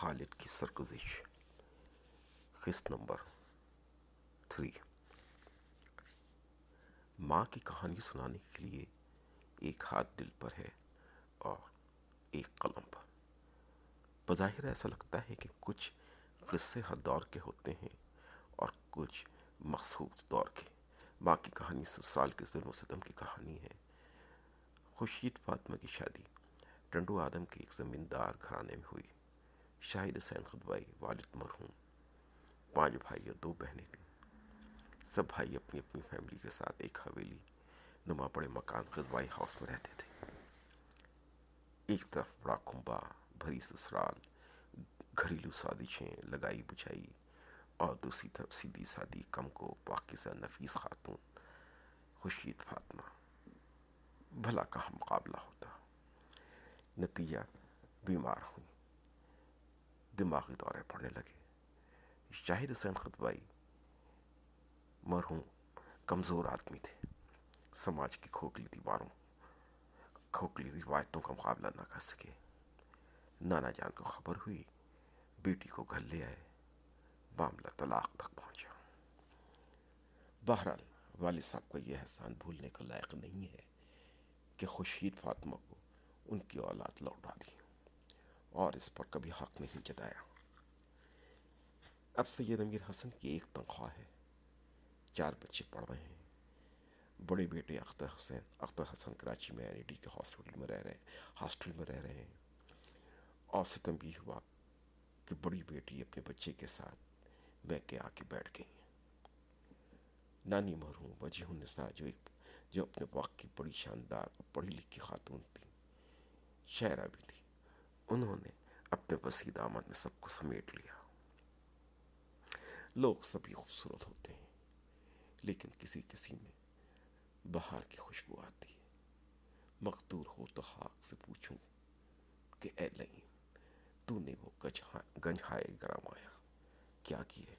خالد کی سرگزش قسط number three ماں کی کہانی سنانے کے لیے ایک ہاتھ دل پر ہے اور ایک قلم پر. بظاہر ایسا لگتا ہے کہ کچھ قصے ہر دور کے ہوتے ہیں اور کچھ مخصوص دور کے. ماں کی کہانی سسرال کے ظلم و ستم کی کہانی ہے. خورشید فاطمہ کی شادی. ٹنڈو آدم کے ایک زمیندار گھرانے میں ہوئی. شاہد حسین خدوائی والد مرحوم، پانچ بھائی اور دو بہنیں تھیں۔ سب بھائی اپنی اپنی فیملی کے ساتھ ایک حویلی نما پڑے مکان خدوائی ہاؤس میں رہتے تھے۔ ایک طرف بڑا کنبا بھری سسرال، گھریلو سازشیں لگائی بچھائی، اور دوسری طرف سیدھی سادی کم کو پاکیزہ نفیس خاتون خورشید فاطمہ۔ بھلا کہاں مقابلہ ہوتا؟ نتیجہ بیمار ہوئی۔ دماغی دورے پڑنے لگے۔ شاہد حسین خطبائی مرحوم کمزور آدمی تھے۔ سماج کی کھوکھلی دیواروں کھوکھلی روایتوں کا مقابلہ نہ کر سکے۔ نانا جان کو خبر ہوئی، بیٹی کو گھر لے آئے معاملہ طلاق تک پہنچا۔ بہرحال، والد صاحب کا یہ احسان بھولنے کا لائق نہیں ہے کہ خورشید فاطمہ کو ان کی اولاد لوٹا دی اور اس پر کبھی حق نہیں جتایا۔ اب سید امیر حسن کی ایک تنخواہ ہے۔ چار بچے پڑھ رہے ہیں۔ بڑے بیٹے اختر حسین، اختر حسن کراچی میں این ای ڈی کے ہاسپٹل میں رہ رہے ہیں، ہاسٹل میں رہ رہے ہیں۔ اور ستم بھی ہوا کہ بڑی بیٹی اپنے بچے کے ساتھ میں کے آ کے بیٹھ گئی۔ نانی مرحوم وجیح النساء جو ایک، جو اپنے وقت کی بڑی شاندار اور پڑھی لکھی خاتون تھی، شاعرہ بھی انہوں نے اپنے وسیع دامن میں سب کو سمیٹ لیا۔ لوگ سبھی خوبصورت ہوتے ہیں، لیکن کسی کسی میں بہار کی خوشبو آتی ہے۔ مقدور ہو تو خاک سے پوچھوں کہ اے لئیم، تو نے وہ گنجھائے ہائے آیا، کیا کیے